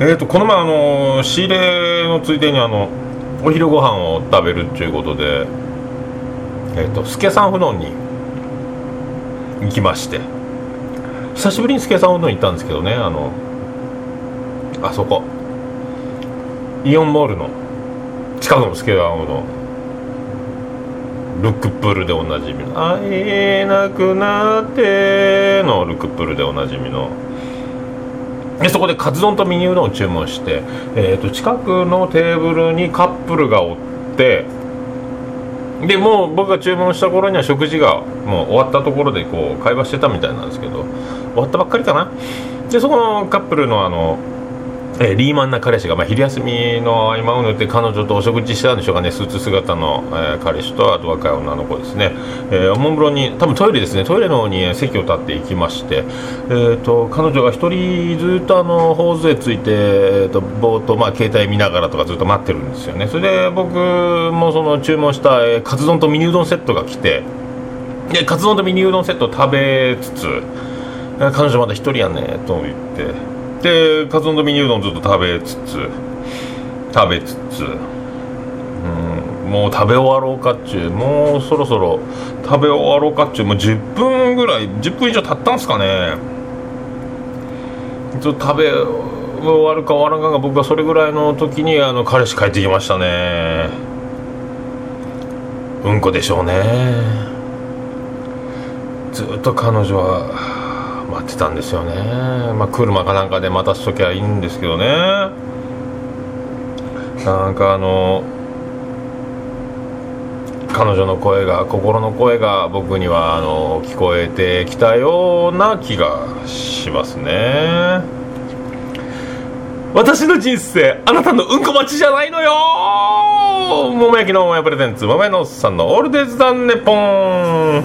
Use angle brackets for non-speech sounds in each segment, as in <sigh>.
えーとこの前あの仕入れのついでにあのお昼ご飯を食べるっていうことでえっ、と助さん不動に行きまして。久しぶりに助さんうどん行ったんですけどねあのあそこ。イオンモールの近くの助さんうどん。ルックプールでおなじみの「会えなくなって」のルックプールでおなじみの。でそこでカツ丼とミニうどんを注文して、えー、と近くのテーブルにカップルがおってでもう僕が注文した頃には食事がもう終わったところでこう会話してたみたいなんですけど終わったばっかりかな。でそこのカップルのあの、えーリーマンな彼氏が、まあ、昼休みの合間を縫って彼女とお食事したんでしょうかね。スーツ姿の、えー彼氏とあと若い女の子ですね、えーおもむろに多分トイレですね。トイレの方に席を立って行きまして、えー、と彼女が一人ずっとあのホーズへついて、えー、とぼーっと、まあ、携帯見ながらとかずっと待ってるんですよね。それで僕もその注文した、えーカツ丼とミニうどんセットが来てでカツ丼とミニうどんセットを食べつつ彼女まだ一人やねと言ってでカツ丼とミニうどんずっと食べつつ食べつつうんもう食べ終わろうかっちゅうもうそろそろ食べ終わろうかっちゅうもう10分ぐらい10分以上経ったんすかね。ちょっと食べ終わるか終わらんかが僕はそれぐらいの時にあの彼氏帰ってきましたね。うんこでしょうね。ずっと彼女は待ってたんですよね。まあ車かなんかで待たす時はいいんですけどね。なんかあの彼女の声が心の声が僕にはあの聞こえてきたような気がしますね。私の人生あなたのうんこ待ちじゃないのよ。桃焼きの桃屋プレゼンツ桃屋のおっさんのオールデイズ・ザ・ネポン。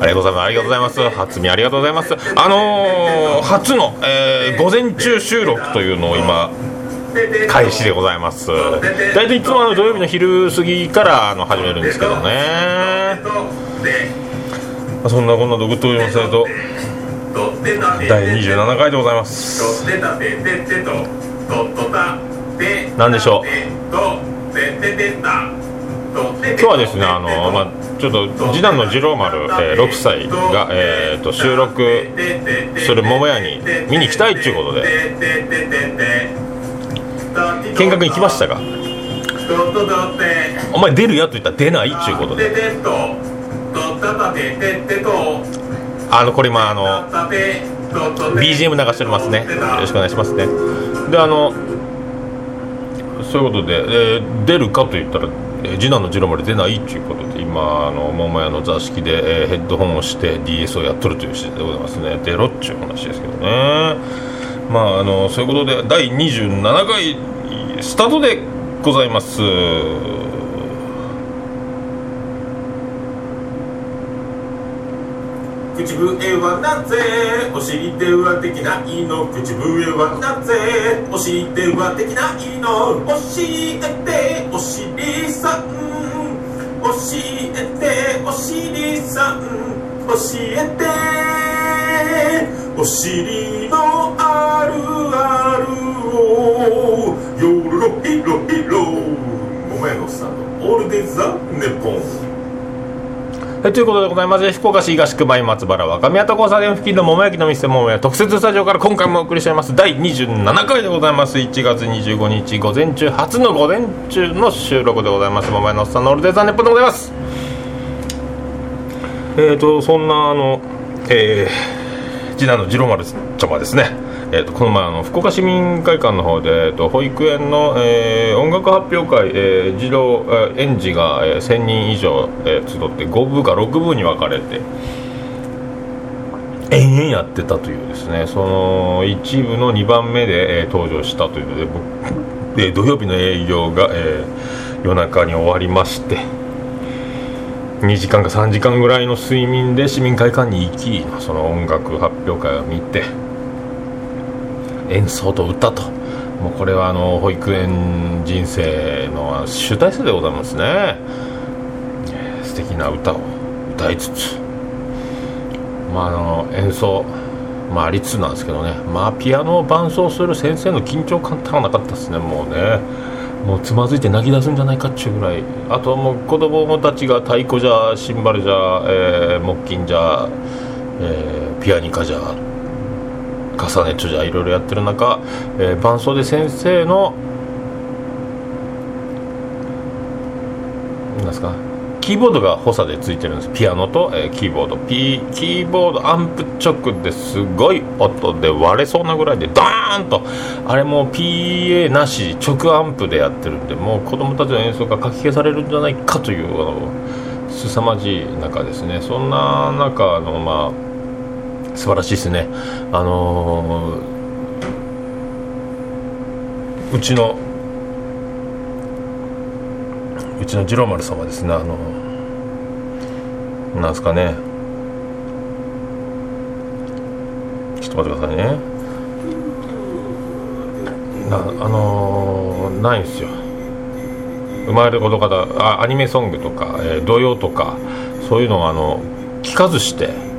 ありがとうございます。ありがとうございます。初見ありがとうございます。あのー、初の、えー午前中収録というのを今、開始でございます。大体いつもあの土曜日の昼過ぎからあの始めるんですけどね。まそんなこんなで送っておりますと、第27回でございます。何でしょう？今日はですね、あのまあ、ちょっと次男の次郎丸、えー6歳が、えー、と収録する桃屋に見に行きたいっていうことで見学に行きましたがお前出るやと言ったら出ないっていうことで。あのこれ今あの BGM 流しておりますね。よろしくお願いしますね。であのそういうことで、えー出るかと言ったら、えー次男の次郎丸出ないっていうことで今あの桃屋の座敷で、えーヘッドホンをして DS をやっとるという次第でございますね。出ろっちゅう話ですけどね。まああのそういうことで第27回スタートでございます。口笛はなぜお尻ではできないの口笛はなぜお尻ではできないの教えてお尻さん教えてお尻さん教えて。お尻のあるあるを。ヨロロヒロ。ヒロ桃屋のさんの。オールデ・ザ・ネポン。はい、ということでございまして福岡市東区前松原若宮と交差点付近の桃焼きの店桃屋特設スタジオから今回もお送りしております。第27回でございます。1月25日午前中初の午前中の収録でございます。桃屋のおっさんのオールデザーネッポでございます。えーとそんなあのえー、次男の次郎丸ちゃまですね。えー、とこの前あの福岡市民会館の方で、えー、と保育園の、えー音楽発表会、えー児童、えー園児が、えー1000人以上、えー集って5部か6部に分かれて延々やってたというですねその一部の2番目で、えー、登場したというので僕、えー、土曜日の営業が、えー、夜中に終わりまして2時間か3時間ぐらいの睡眠で市民会館に行きその音楽発表会を見て演奏と歌ともうこれはあの保育園人生の集大成でございますね。素敵な歌を歌いつつまあ、あの演奏、まあ、ありつつなんですけどね、まあ、ピアノを伴奏する先生の緊張感たらなかったですね、もうね、もうつまずいて泣き出すんじゃないかっちゅうぐらい、あとはもう子供たちが太鼓じゃ、シンバルじゃ、えー、木琴じゃ、えー、ピアニカじゃ、カサネットじゃ、いろいろやってる中、えー、伴奏で先生の、なんですか、キーボードが補佐でついてるんです。ピアノと、えー、キーボード。ピーキーボードアンプ直ですごい音で割れそうなぐらいでドーンと。あれも PA なし直アンプでやってるんでもう子供たちの演奏がかき消されるんじゃないかというあの凄まじい中ですね。そんな中のまあ素晴らしいですね。あのー、うちのうちの次郎丸様ですね。あのなんですかね。ちょっと待ってくださいね。なあのー、ないんですよ。生まれること方あアニメソングとか、えー、童謡とかそういうのをあの聞かずして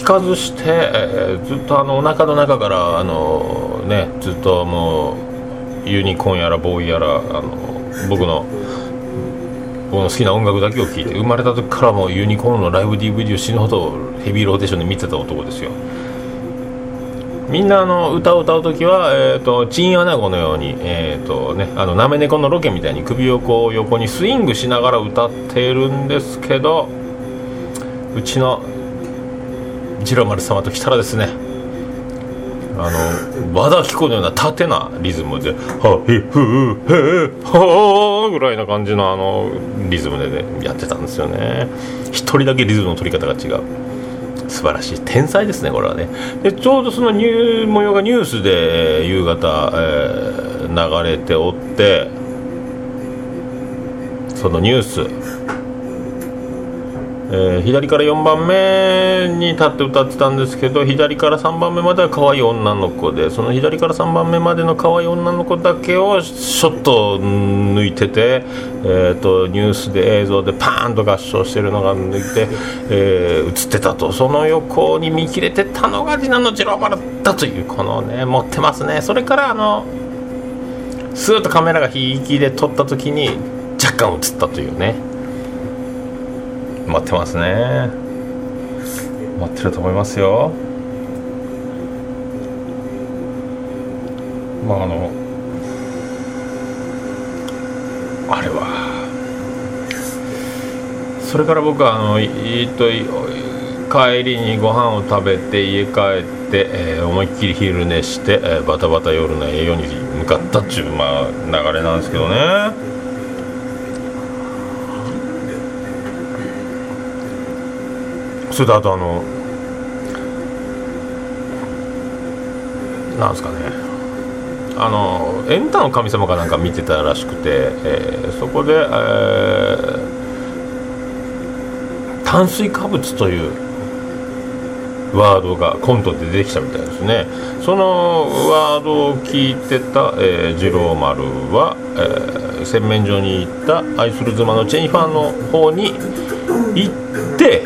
聞かずして、えー、ずっとあのお腹の中からあのねずっともうユニコーンやらボーイやらあの僕の僕の好きな音楽だけを聴いて生まれた時からもユニコーンのライブ DVD を死ぬほどヘビーローテーションで見てた男ですよ。みんなあの歌を歌う時は、えーと、チンアナゴのように、えーとね、あのなめ猫のロケみたいに首をこう横にスイングしながら歌っているんですけどうちの次郎丸様と来たらですねあの和田アキ子のような縦なリズムで「はへふへは」ぐらいな感じのあのリズムでねやってたんですよね。一人だけリズムの取り方が違う。素晴らしい天才ですねこれはね。でちょうどそのニュ模様がニュースで夕方、えー、流れておってそのニュースえー、左から4番目に立って歌ってたんですけど左から3番目までは可愛い女の子でその左から3番目までの可愛い女の子だけをちょっと抜いてて、えーと、ニュースで映像でパーンと合唱してるのが抜いて、えー、映ってたと。その横に見切れてたのが次男の次郎丸だというこのね持ってますね。それからあのスーッとカメラが引きで撮った時に若干映ったというね。待ってますね。待ってると思いますよ。まああのあれは。それから僕はあのいと帰りにご飯を食べて家帰って、えー、思いっきり昼寝して、えー、バタバタ夜の栄養に向かったっていう、まあ、流れなんですけどね。それとあとあのなんですかね。あのエンタの神様かなんか見てたらしくて、えー、そこで、えー、炭水化物というワードがコントで出てきたみたいですね。そのワードを聞いてた、えー、次郎丸は、えー、洗面所に行った愛する妻のチェニファーの方に行って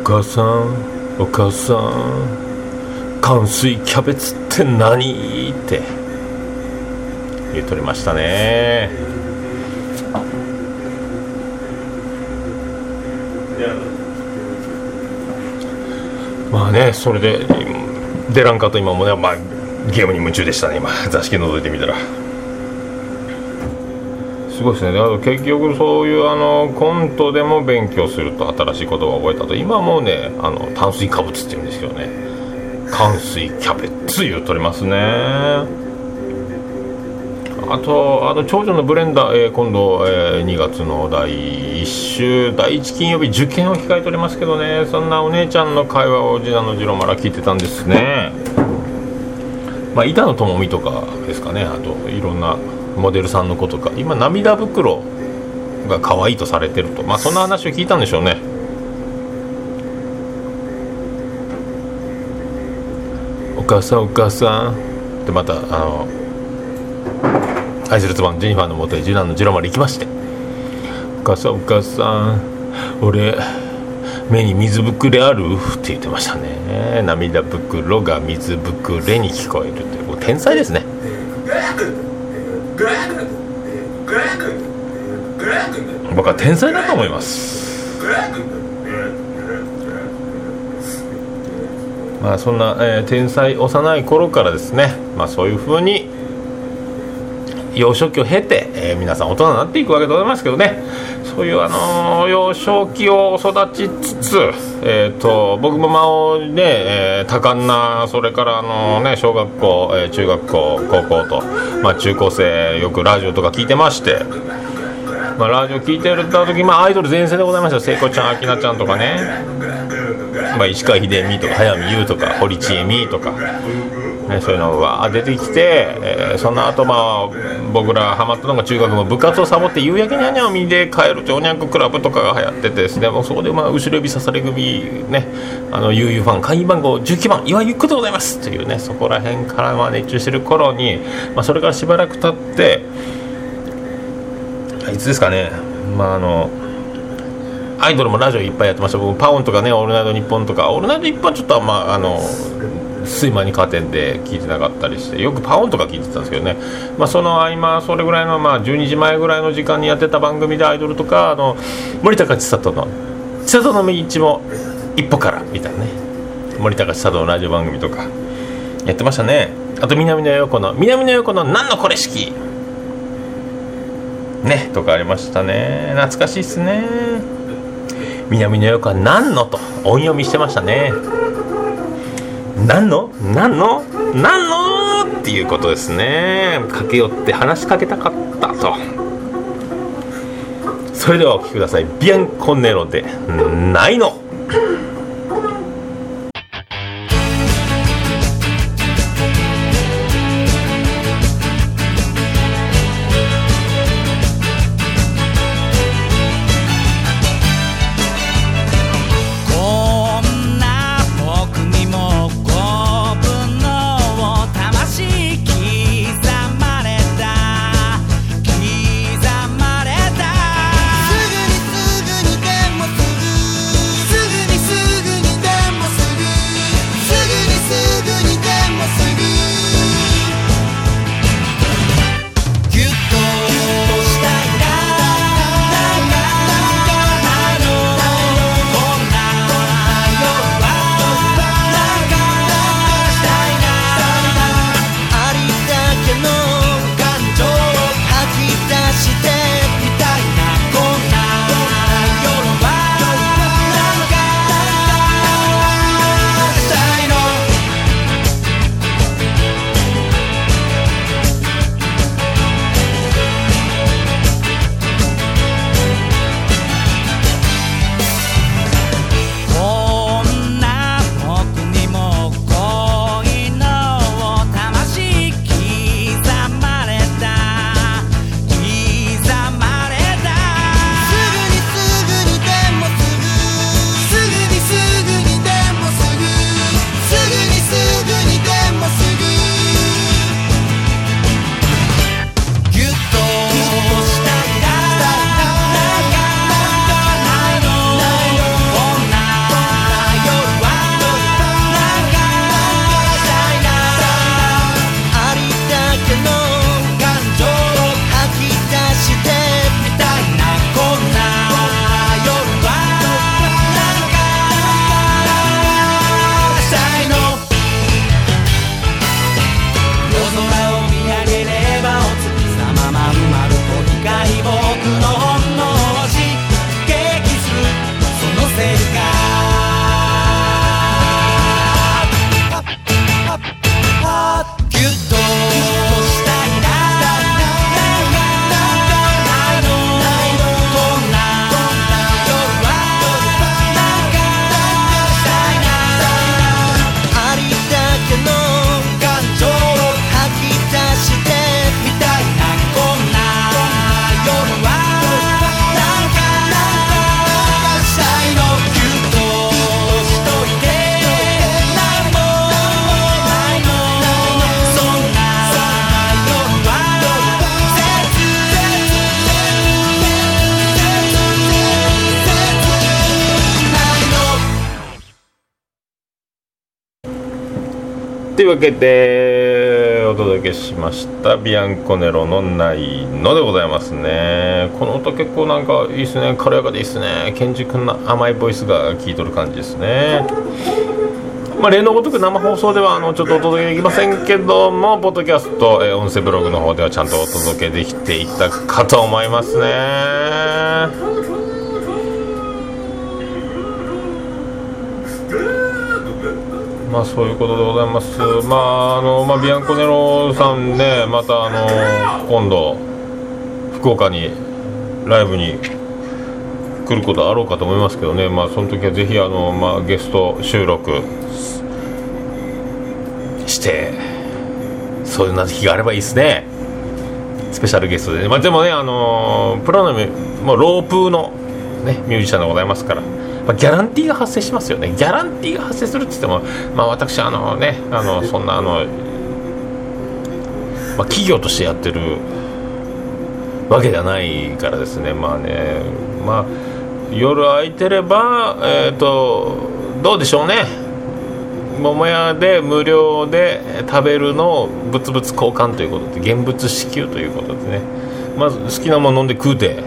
お母さんお母さん乾水キャベツって何？って言うとりましたね。まあねそれで出らんかと今もね、まあ、ゲームに夢中でしたね今。座敷覗いてみたら。すごいですね。だから結局そういうあのコントでも勉強すると新しい言葉を覚えたと。今もうねあの炭水化物って言うんですけどね。乾水キャベツ言うとりますね。あとあの長女のブレンダー、えー、今度、えー、2月の第1週第1金曜日受験を控えておりますけどね。そんなお姉ちゃんの会話を次男の次郎まだ聞いてたんですね。まあ板野友美とかですかね。あといろんなモデルさんの子とか。今涙袋が可愛いとされてると。まあそんな話を聞いたんでしょうね。お母さんお母さん。でまたあの愛する妻のジェニファーのもとへ次男の次郎まで行きまして「お母さんお母さん俺目に水ぶくれある?」って言ってましたね。涙袋が水ぶくれに聞こえるって。もう天才ですね。僕は天才だと思いますまあそんな、えー、天才幼い頃からですねまあそういうふうに幼少期を経て、えー、皆さん大人になっていくわけでございますけどねそういう、あのー、幼少期を育ちつつ、えーと、僕もまおね、えー、多感なそれから、あのね、小学校、え、中学校高校と、まあ、中高生よくラジオとか聞いてまして。まあ、ラジオ聞いてる時、まあ、アイドル全盛でございました聖子ちゃん、明菜ちゃんとかね、まあ、石川秀美とか、早見優とか、堀ちえみとか、ね、そういうのが出てきて、えー、その後まあ僕らハマったのが中学の部活をサボって夕焼けにゃにゃを見で帰るおにゃんこクラブとかが流行っててですね。もうそこでまあ後ろ指さされ組ねあの UU ファン会員番号19番岩井ゆっこでございますというねそこら辺からまあ熱中してる頃に、まあ、それからしばらく経っていつですかね。まああのアイドルもラジオいっぱいやってました。僕パオンとかね「オールナイトニッポン」とか「オールナイトニッポン」ちょっとまああの睡魔に加点で聞いてなかったりして。よくパオンとか聞いてたんですけどね、まあ、その合間それぐらいの、まあ、12時前ぐらいの時間にやってた番組でアイドルとかあの森高千里の「千里の道も一歩から」みたいなね。森高千里のラジオ番組とかやってましたね。あと南野陽子の「南野陽子の何のこれ式」ねとかありましたね。懐かしいっすね。南野陽子は何の？と音読みしてましたね。何の？何の？何の？っていうことですね。駆け寄って話しかけたかったと。それではお聴きください。ビアンコネロで「ないの」いうわけでお届けしましたビアンコネロのないのでございますね。この音結構なんかいいですね。軽やかでいいですね。ケンジ君の甘いボイスが効いとる感じですね。まあ、例のごとく生放送ではあのちょっとお届けできませんけども、ポッドキャスト、えー、音声ブログの方ではちゃんとお届けできていたかと思いますね。まあそういうことでございます。まああのまあビアンコネロさんねまたあの今度福岡にライブに来ることあろうかと思いますけどね。まあその時はぜひあのまあゲスト収録してそういうな日があればいいですね。スペシャルゲストで、まあでもねあのプロのもうロープのねミュージシャンでございますから。まあ、ギャランティーが発生しますよね。ギャランティーが発生するって言っても、まあ、私あのねあのそんなあの、まあ、企業としてやってるわけではないからですね。まあねまあ夜空いてればえっ、ー、とどうでしょうね。桃屋で無料で食べるのを物々交換ということで現物支給ということでね。まず好きなもの飲んで食うて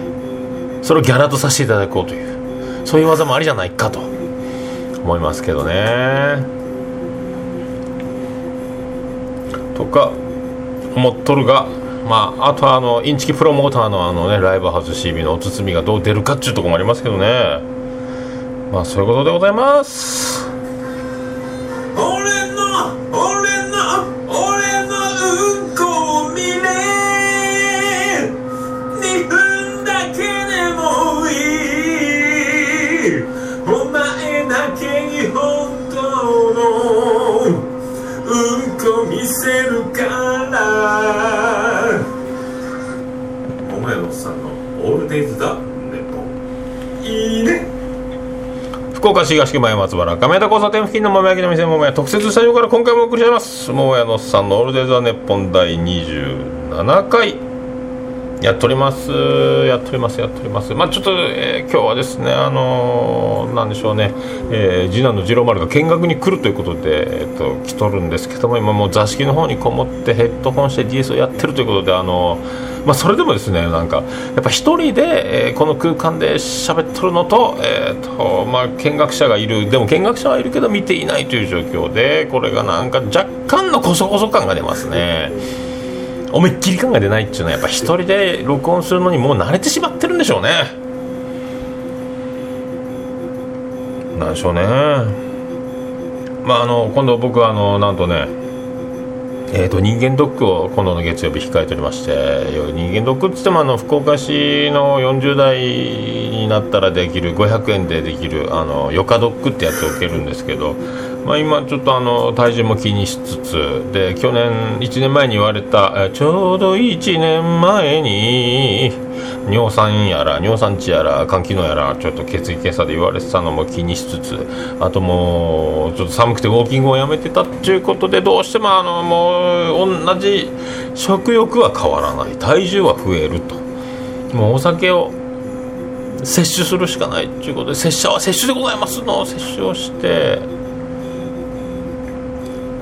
それをギャラとさせていただこうというそういう技もありじゃないかと。思いますけどね。とか思っとるがまあ、あとはあのインチキプロモーターのあの、ね、ライブハウス CB のお包みがどう出るかっていうとこもありますけどね。まあそういうことでございます。せるから。桃屋のおっさんのオールデイズだネポ。いいね。福岡市東区前松原亀田交差点付近の桃焼きの店桃屋特設スタジオから今回もお送りします。桃屋のおっさんのオールデイズ・ザ・ネッポン第27回。やっております。やっておりますやっております。まあちょっと、えー、今日はですねあのー、なんでしょうね、えー、次男の次郎丸が見学に来るということで、えーと、来とるんですけども今もう座敷の方にこもってヘッドホンして DS をやってるということであのまあそれでもですねなんかやっぱ一人で、えー、この空間で喋っとるのと,、えーとまあ、見学者がいる。でも見学者はいるけど見ていないという状況でこれがなんか若干のこそこそ感が出ますね。思いっきり感が出ないっていうのはやっぱ一人で録音するのにもう慣れてしまってるんでしょうね。なんでしょうね。まああの今度僕はあのなんとねえーと、人間ドックを今度の月曜日控えておりまして人間ドックっつってもあの福岡市の40代になったらできる500円でできるあのヨカドックってやつを受けるんですけどまあ、今ちょっとあの体重も気にしつつで去年1年前に言われたちょうど1年前に尿酸やら尿酸値やら肝機能やらちょっと血液検査で言われてたのも気にしつつあともうちょっと寒くてウォーキングをやめてたっていうことでどうしてもあのもう同じ食欲は変わらない。体重は増えると。もうお酒を摂取するしかないということで摂取は摂取でございますの摂取をして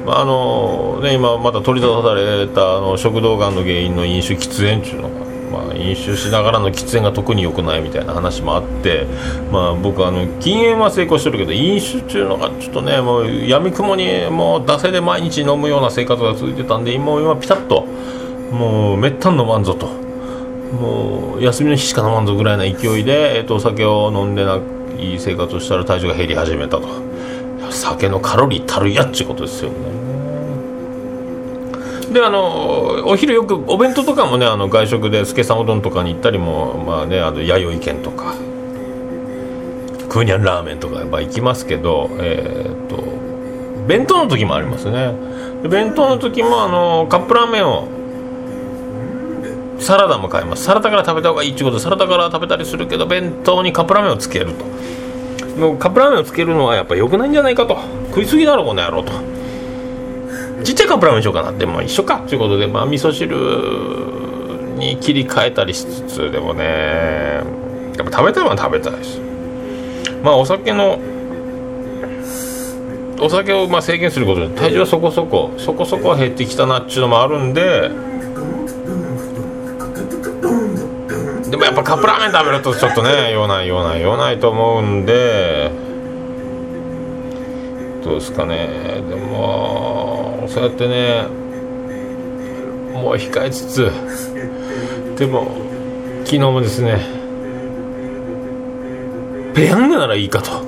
あのね、今また取り沙汰されたあの食道がんの原因の飲酒喫煙っていうのが、まあ、飲酒しながらの喫煙が特に良くないみたいな話もあって、まあ、僕あの禁煙は成功してるけど飲酒っていうのがちょっとねもうやみくもにもう惰性で毎日飲むような生活が続いてたんで今今ピタッともうめったん飲まんぞともう休みの日しか飲まんぞぐらいな勢いで、えっと、お酒を飲んでない生活をしたら体重が減り始めたと。酒のカロリーたるやっちゅうことですよね。であのお昼よくお弁当とかもねあの外食で助さんうどんとかに行ったりもまあねあの弥生県とかクーニャンラーメンとかやっぱ行きますけどえー、っと弁当の時もありますね。弁当の時もあのカップラーメンをサラダも買います。サラダから食べた方がいいっていうことサラダから食べたりするけど弁当にカップラーメンをつけると。もうカップラーメンをつけるのはやっぱ良くないんじゃないかと。食いすぎだろこの野郎と。ちっちゃいカップラーメンにしようかなっても一緒か。ということでまあ味噌汁に切り替えたりしつつでもね。やっぱ食べたいのは食べたいです。まあお酒のお酒をまあ制限することで体重はそこそこそこそこは減ってきたなっていうのもあるんでぱカップラーメン食べるとちょっとね酔わない酔わない酔わないと思うんで。どうですかね。でもそうやってねもう控えつつ。でも昨日もですねペヤングならいいかと。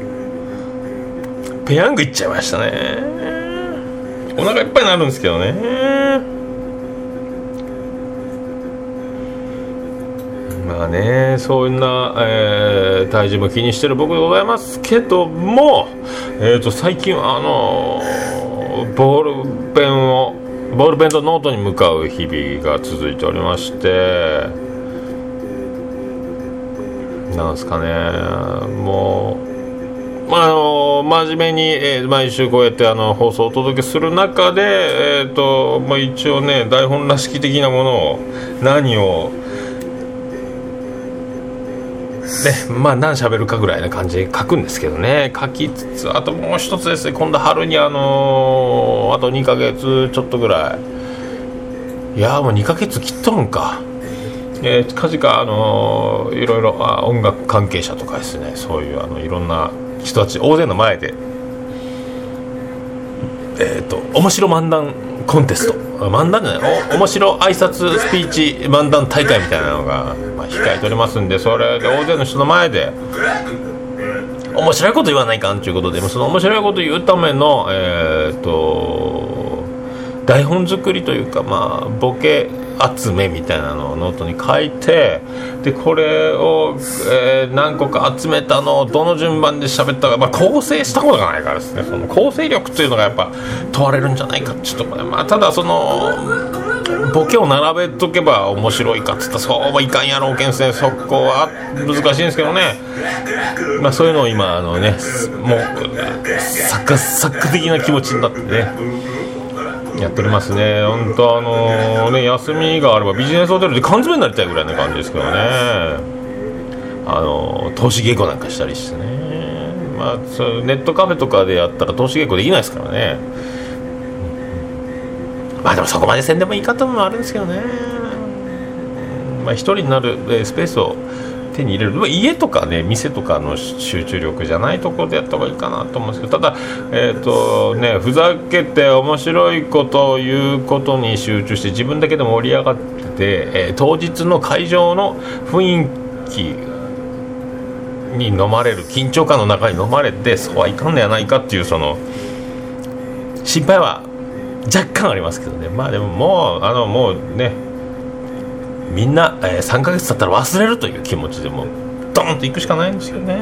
ペヤングいっちゃいましたね。お腹いっぱいになるんですけどね。ねそんな、えー、体重も気にしてる僕でございますけども、えーと、最近あのボールペンをボールペンとノートに向かう日々が続いておりましてなんですかねもう、まあ、あの真面目に、えー、毎週こうやってあの放送をお届けする中で、えーとまあ、一応ね台本らしき的なものを何をまあ何喋るかぐらいな感じで書くんですけどね。書きつつあともう一つですね今度春にあのー、あと2ヶ月ちょっとぐらい。いやもう2ヶ月切っとるんか。えー、近々あのー、いろいろあ音楽関係者とかですね。そういうあのいろんな人たち大勢の前でえっ、ー、と面白漫談コンテスト。漫談じゃない？お面白挨拶スピーチ漫談大会みたいなのが、まあ、控えておりますんでそれで大勢の人の前で面白いこと言わないかんということでその面白いこと言うためのえっ、ー、と台本作りというかまあボケ集めみたいなのをノートに書いてでこれを、えー、何個か集めたのをどの順番で喋ったか、まあ、構成したことがないからですね。その構成力というのがやっぱ問われるんじゃないかっていうとこで、まあ、ただそのボケを並べとけば面白いかっつったらそうはいかんやろうけんすねそこは難しいんですけどね、まあ、そういうのを今あのねもう作作的な気持ちになってね。やっておりますね、本当あのー、ね、休みがあればビジネスホテルで缶詰になりたいぐらいな感じですけどね、あのー、投資稽古なんかしたりしてね、まあ、そネットカフェとかでやったら投資稽古できないですからね、まあでもそこまでせんでもいい方もあるんですけどね、まあ、1人になるスペースを手に入れる。ま家とかね店とかの集中力じゃないところでやった方がいいかなと思うんですけど。ただえ、ー、とねふざけて面白いことを言うことに集中して自分だけで盛り上がってて、えー、当日の会場の雰囲気に飲まれる緊張感の中に飲まれてそうはいかんのやないかっていうその心配は若干ありますけどね。まあでももうあのもうねみんな、えー、3ヶ月経ったら忘れるという気持ちでもドーンといくしかないんですよね。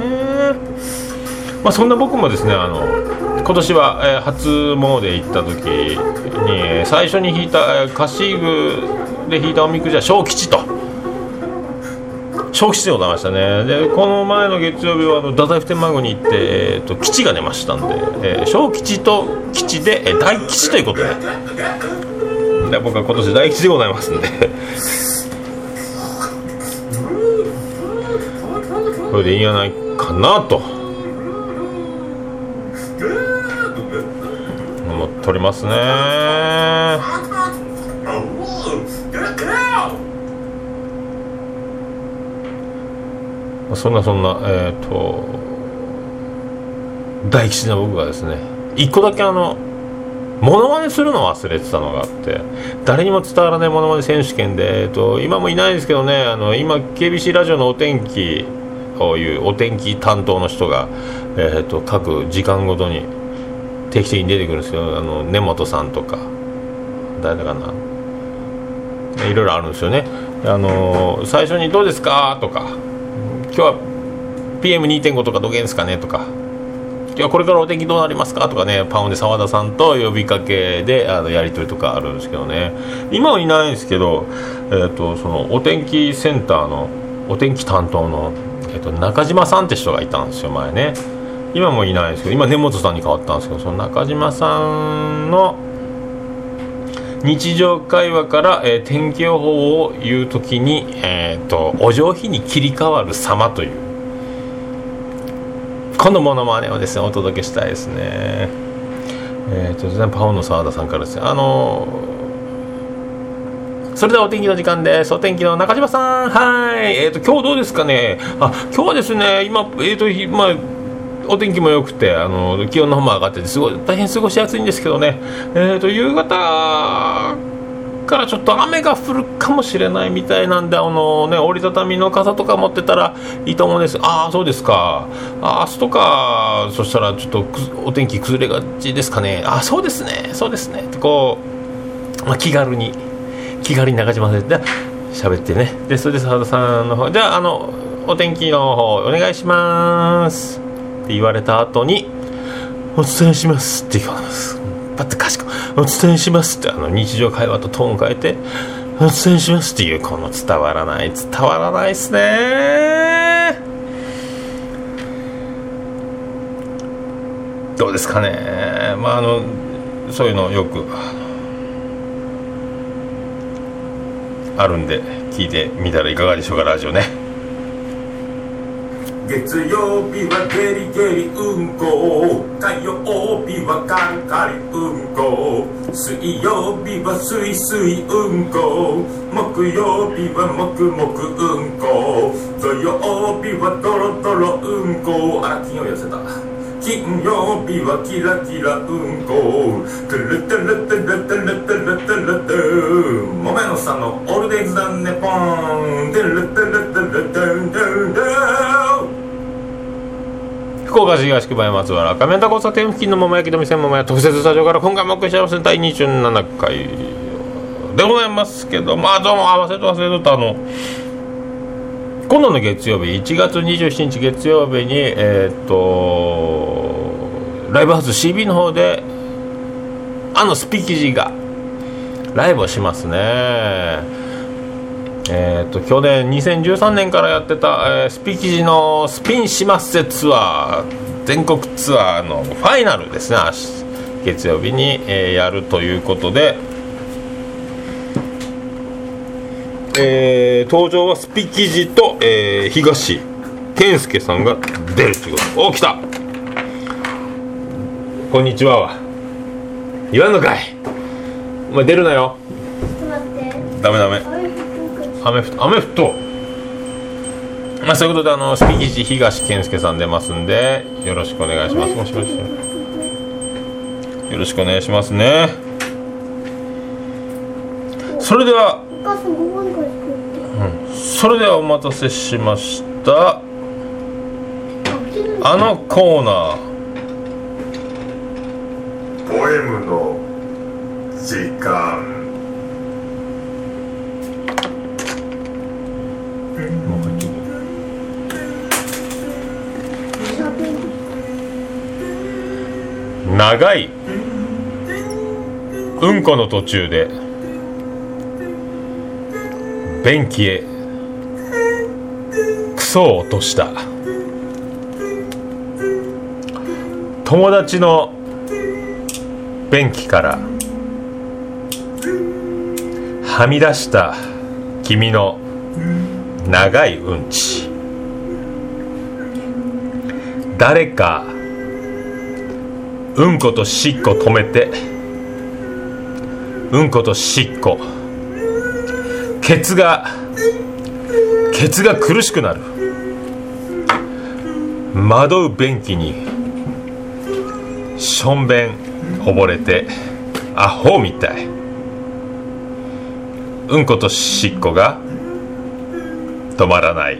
まあ、そんな僕もですねあの今年は、えー、初詣行った時に最初に引いた、えー、貸し具で引いたおみくじは小吉と。小吉でございましたね。でこの前の月曜日はあの太宰府天満宮に行って、えーと、吉が出ましたんで、えー、小吉と吉で、えー、大吉ということで。で僕は今年大吉でございますんで。それでいいんやないかなと。思っておりますね。そんなそんなえっ、ー、と大吉な僕がですね一個だけあのモノマネするの忘れてたのがあって誰にも伝わらないモノマネ選手権で、えーと、今もいないですけどねあの今 KBC ラジオのお天気こういうお天気担当の人が、えーと、各時間ごとに定期的に出てくるんですけどあの根本さんとか誰だかないろいろあるんですよねあの最初に「どうですか?」とか「今日は PM2.5 とかどげんですかね?」とか「今日これからお天気どうなりますか?」とかねパンで澤田さんと呼びかけであのやり取りとかあるんですけどね今はいないんですけど、えーとそのお天気センターのお天気担当のえっと、中島さんって人がいたんですよ前ね。今もいないですけど今根本さんに変わったんですけどその中島さんの日常会話から、えー、天気予報を言う時に、えーと、お上品に切り替わる様という。このものまねをですねお届けしたいですね。えっ、とですねパオの澤田さんからですね。あのそれではお天気の時間です。お天気の中島さん。はい。えっ、と、今日どうですかね？あ、今日はですね、今、えっ、と、ひまあ、お天気も良くて、あの、気温の方も上がってて、すごい、大変過ごしやすいんですけどね。えっ、と、夕方からちょっと雨が降るかもしれないみたいなんで、あのね、折りたたみの傘とか持ってたらいいと思うんです。ああ、そうですか。あ明日とか、そしたらちょっとくお天気崩れがちですかね。あそうですね、そうですね。こう、まあ、気軽に、気軽に中島先生で喋ってね。で、それで澤田さんの方、じゃあ、あの、お天気の方、お願いします。って言われた後に、お伝えしますって言われます。パッと賢くお伝えしますってあの日常会話とトーン変えてお伝えしますっていうこの伝わらない伝わらないですねどうですかねまああのそういうのよくあるんで聞いてみたらいかがでしょうかラジオね。月曜日はゲリゲリうんこ火曜日はカリカリうんこ。水曜日はスイスイうんこ。木曜日はもくもくうんこ。土曜日はドロドロうんこ。あら金曜寄せた。金曜日はキラキラうんこトゥルトゥルトゥルトゥルトゥルトゥルトゥもめのさんのオールデイズ・ザ・ネポントゥルトゥルトゥルトゥルトゥルトゥ福岡市東区前松原亀田交差点付近の桃焼きの店桃屋特設スタジオから今回もお送りしております第27回でございますけどまあどうも合わせと忘れとったあの今度の月曜日1月27日月曜日にえーっとライブハウス CB の方であのスピキジがライブをしますね。えー、と去年2013年からやってた、えースピキジのスピンしますぜツアー全国ツアーのファイナルですね。月曜日に、えーやるということで、えー登場はスピキジと、えー東健介さんが出るということ。お来た。こんにちはは言わんのかい。お前出るなよ。ダメダメ。雨降った雨降っとまあそういうことであのスピキジ東健介さん出ますんでよろしくお願いします。もしもし。よろしくお願いしますね。それでは。それではお待たせしました。あのコーナーポエムの時間。長い。うんこの途中で。便器へ。クソを落とした。友達の便器からはみ出した君の長いうんち。誰かうんことしっこ止めて。うんことしっこ。ケツがケツが苦しくなる。惑う便器にしょんべん溺れてアホみたい。うんことしっこが止まらない。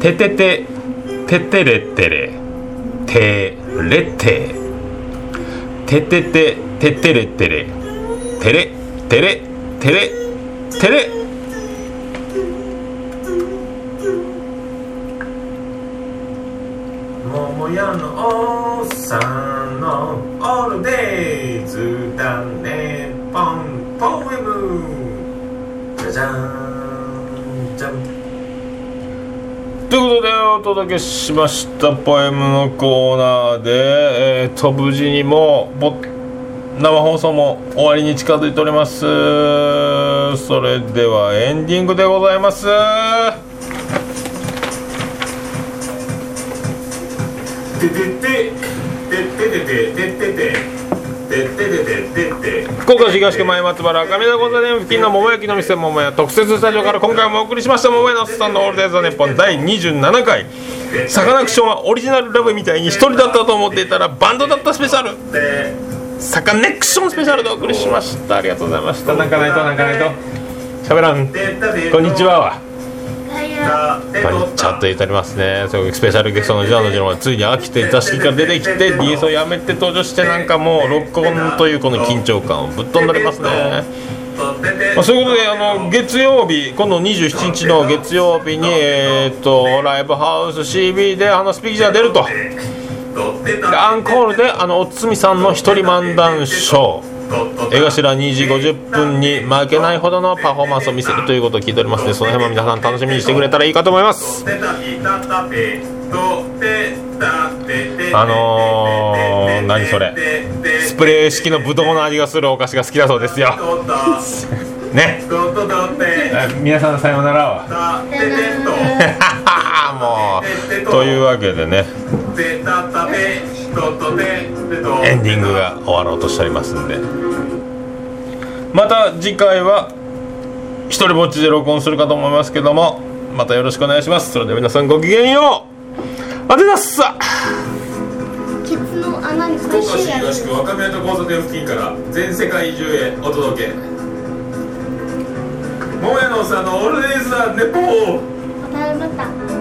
てててててれてれてれててててててれてれ。てれてれてれてれ。桃屋のおっさん。オールデイズだねポンポエムじゃじゃんじゃんということでお届けしましたポエムのコーナーで、えー、と無事にもうぼ生放送も終わりに近づいております。それではエンディングでございますててててててて福岡市東区前松原上田交差点付近の桃焼きの店桃屋特設スタジオから今回もお送りしました桃屋のおっさんのオールデイズ・ザ・ネッポン第27回。サカナクションはオリジナルラブみたいに一人だったと思っていたらバンドだったスペシャル。サカネクションスペシャルでお送りしました。ありがとうございました。なんかないとなんかないと。喋らん。こんにちははこんにちはと言っておりますね。すごスペシャルゲストのジャーのジロがついに飽きて座敷から出てきて DS をやめて登場してなんかもう録音というこの緊張感をぶっ飛んでりますね。まあ、そういうことであの月曜日今度27日の月曜日に、えー、とライブハウス CB であのスピーチが出ると。アンコールであのおつみさんの一人漫談ショー。江頭2時50分に負けないほどのパフォーマンスを見せるということを聞いておりますのでその辺も皆さん楽しみにしてくれたらいいかと思います。あのー、何それ？スプレー式のブドウの味がするお菓子が好きだそうですよ。<laughs> ね。皆さんさようなら。は <laughs> もう。というわけでねエンディングが終わろうとしておりますんで。また次回は一人ぼっちで録音するかと思いますけどもまたよろしくお願いします。それでは皆さんごきげんよう。あてだっさケツの穴に東区若宮と交差点付近から全世界中へお届け。桃屋のおっさんのオールデイズ・ザ・ネポー。またまた